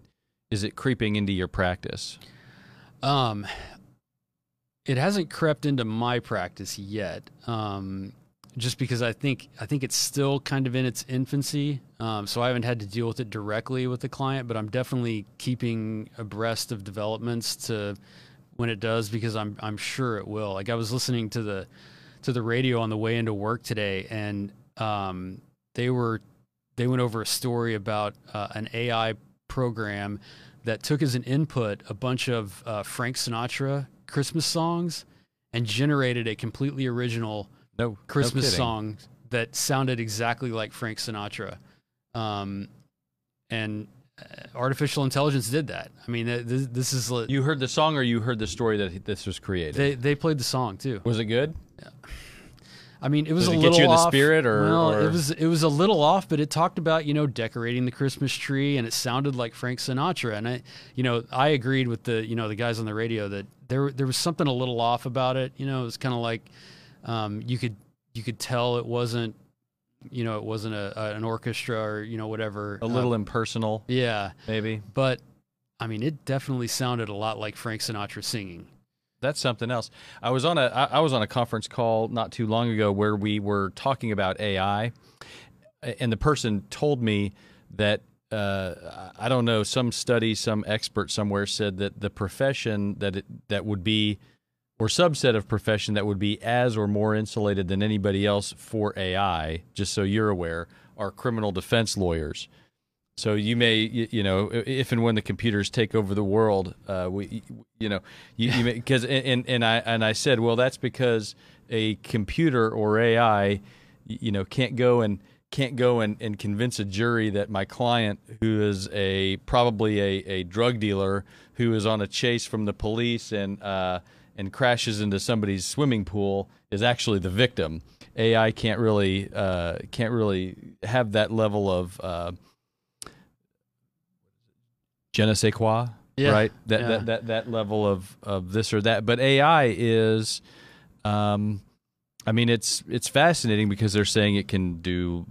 is it creeping into your practice? Um, it hasn't crept into my practice yet. Um, just because I think I think it's still kind of in its infancy. Um, so I haven't had to deal with it directly with the client, but I'm definitely keeping abreast of developments to when it does because I'm I'm sure it will. Like I was listening to the to the radio on the way into work today, and um, they were they went over a story about uh, an AI program that took as an input a bunch of uh, Frank Sinatra Christmas songs and generated a completely original No no Christmas kidding. song that sounded exactly like Frank Sinatra. Um, and uh, artificial intelligence did that. I mean, this, this is li- You heard the song or you heard the story that this was created? they they played the song too. was it good? I mean, it was a it get little you in the off. spirit, or- well, or- it was it was a little off, but it talked about you know decorating the Christmas tree, and it sounded like Frank Sinatra. And I, you know, I agreed with the you know the guys on the radio that there there was something a little off about it. You know, it was kind of like um, you could you could tell it wasn't you know it wasn't a, a an orchestra or you know whatever A little impersonal, yeah, maybe. but I mean, it definitely sounded a lot like Frank Sinatra singing. That's something else. I was on a I was on a conference call not too long ago where we were talking about AI, and the person told me that uh, I don't know some study, some expert somewhere said that the profession that it, that would be or subset of profession that would be as or more insulated than anybody else for AI, just so you're aware, are criminal defense lawyers. So you may, you, know, if and when the computers take over the world, uh, we, you know, you, you may because and and I and I said, well, that's because a computer or AI, you know, can't go and can't go and, and convince a jury that my client, who is a probably a, a drug dealer who is on a chase from the police and uh, and crashes into somebody's swimming pool, is actually the victim. AI can't really uh, can't really have that level of uh, je ne sais quoi, Yeah, right? That, yeah. that that that level of of this or that. But AI is, um, I mean, it's it's fascinating because they're saying it can do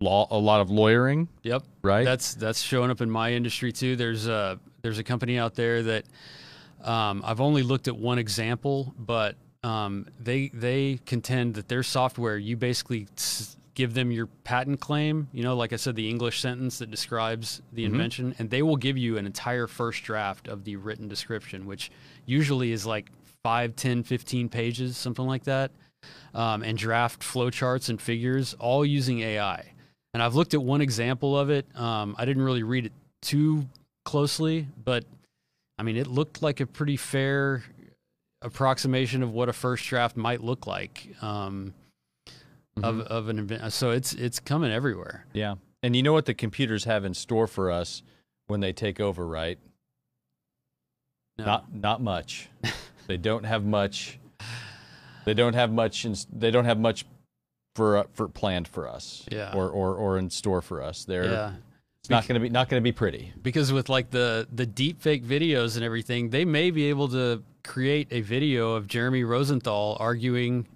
law a lot of lawyering, Yep. right? That's that's showing up in my industry too. There's a there's a company out there that um, I've only looked at one example, but um, they they contend that their software you basically s- give them your patent claim. You know, like I said, the English sentence that describes the Mhm. invention, and they will give you an entire first draft of the written description, which usually is like 5, 10, 15 pages, something like that, um, and draft flowcharts and figures, all using AI. and I've looked at one example of it. Um, I didn't really read it too closely, but I mean, it looked like a pretty fair approximation of what a first draft might look like um, of of an event. So it's it's coming everywhere. Yeah. And you know what the computers have in store for us when they take over, right? No. Not not much. they don't have much. They don't have much. In, they don't have much for uh, for planned for us. Yeah. Or or or in store for us. They're yeah. it's not going to be not going to be pretty. because with like the the deep fake videos and everything, they may be able to create a video of Jeremy Rosenthal arguing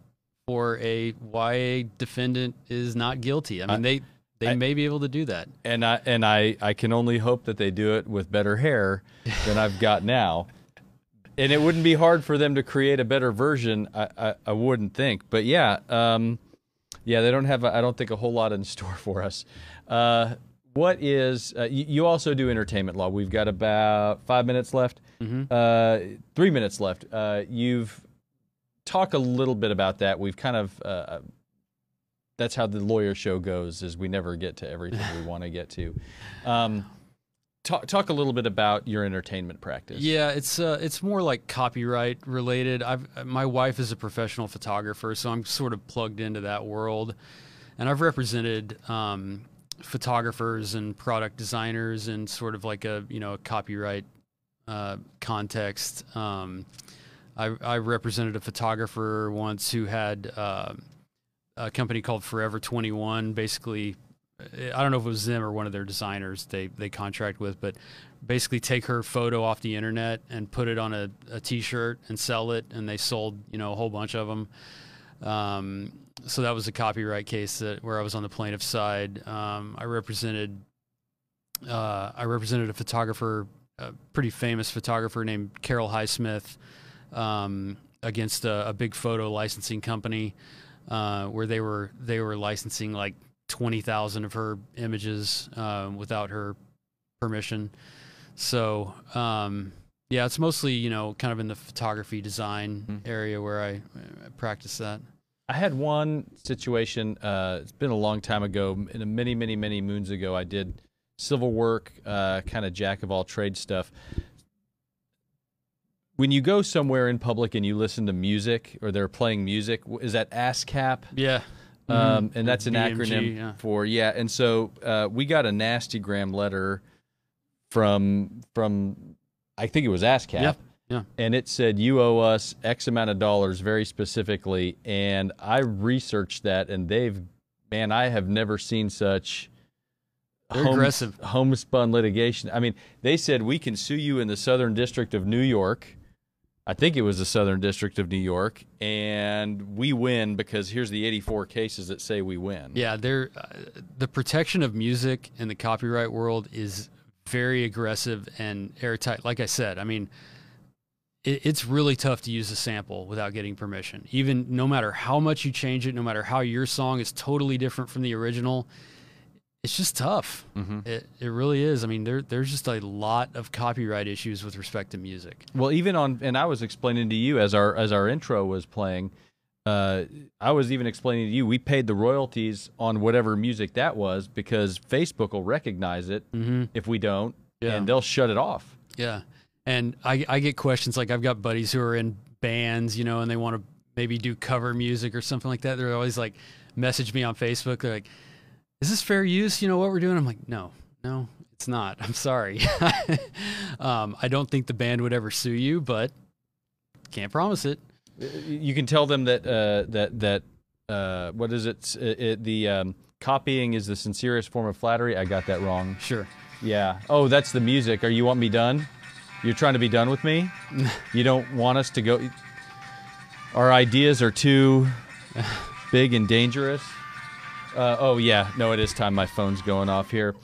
for a why a defendant is not guilty. I mean, I- they they I- may be able to do that. And I and I I can only hope that they do it with better hair than I've got now. And it wouldn't be hard for them to create a better version. I I, I wouldn't think. But yeah, um, yeah, they don't have. I don't think a whole lot in store for us. Uh, what is? Uh, you, you also do entertainment law. We've got about five minutes left. Uh, three minutes left. Uh, you've talk a little bit about that. We've kind of. Uh, that's how the lawyer show goes. Is we never get to everything we want to get to. Um, talk talk a little bit about your entertainment practice. Yeah, it's uh, it's more like copyright related. I've my wife is a professional photographer, so I'm sort of plugged into that world, and I've represented um, photographers and product designers in sort of like a you know a copyright uh, context. Um, I, I represented a photographer once who had uh, a company called Forever 21. Basically, I don't know if it was them or one of their designers they they contract with, but basically take her photo off the internet and put it on a, a t-shirt and sell it, and they sold you know a whole bunch of them. Um, so that was a copyright case that where I was on the plaintiff side. Um, I represented uh, I represented a photographer, a pretty famous photographer named Carol Highsmith, um, against a, a big photo licensing company, uh, where they were they were licensing like twenty thousand of her images uh, without her permission. So um, yeah, it's mostly you know kind of in the photography design Mhm. area where I, I practice that. I had one situation. Uh, it's been a long time ago, in a many, many, many moons ago. I did civil work, uh, kind of jack of all trades stuff. When you go somewhere in public and you listen to music, or they're playing music, is that ASCAP? Yeah. Um, and that's an BMG, acronym yeah. for yeah. And so uh, we got a nasty gram letter from from I think it was ASCAP. Yeah, yeah. And it said you owe us X amount of dollars very specifically. And I researched that, and they've man, I have never seen such They're aggressive. homespun litigation. I mean, they said we can sue you in the Southern District of New York. I think it was the Southern District of New York, and we win because here's the 84 cases that say we win. Yeah, there. Uh, the protection of music in the copyright world is very aggressive and airtight. Like I said, I mean, it, it's really tough to use a sample without getting permission. Even no matter how much you change it, no matter how your song is totally different from the original, it's just tough. Mhm. It it really is. I mean, there there's just a lot of copyright issues with respect to music. Well, even on, and I was explaining to you as our as our intro was playing, uh, I was even explaining to you we paid the royalties on whatever music that was because Facebook will recognize it Mm-hmm. if we don't, Yeah. and they'll shut it off. Yeah. And I, I get questions like I've got buddies who are in bands, you know, and they want to maybe do cover music or something like that. They're always like, message me on Facebook. They're like, is this fair use? You know what we're doing? I'm like, no, no, it's not. I'm sorry. um, I don't think the band would ever sue you, but can't promise it. You can tell them that uh, that that uh, what is it? It, it the um, copying is the sincerest form of flattery. I got that wrong. Sure. Yeah. Oh, that's the music. Are you want me done? You're trying to be done with me? you don't want us to go Our ideas are too big and dangerous. Uh, oh yeah, no it is time my phone's going off here.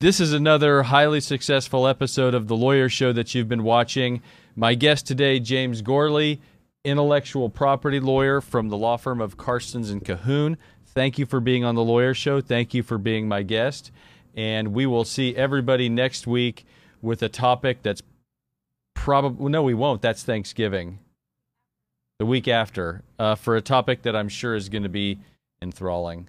This is another highly successful episode of The Lawyer Show that you've been watching. My guest today, James Gourley, intellectual property lawyer from the law firm of Carstens and Cahoon. Thank you for being on The Lawyer Show. Thank you for being my guest. And we will see everybody next week with a topic that's probably, no, we won't. That's Thanksgiving. The week after, uh, for a topic that I'm sure is going to be enthralling.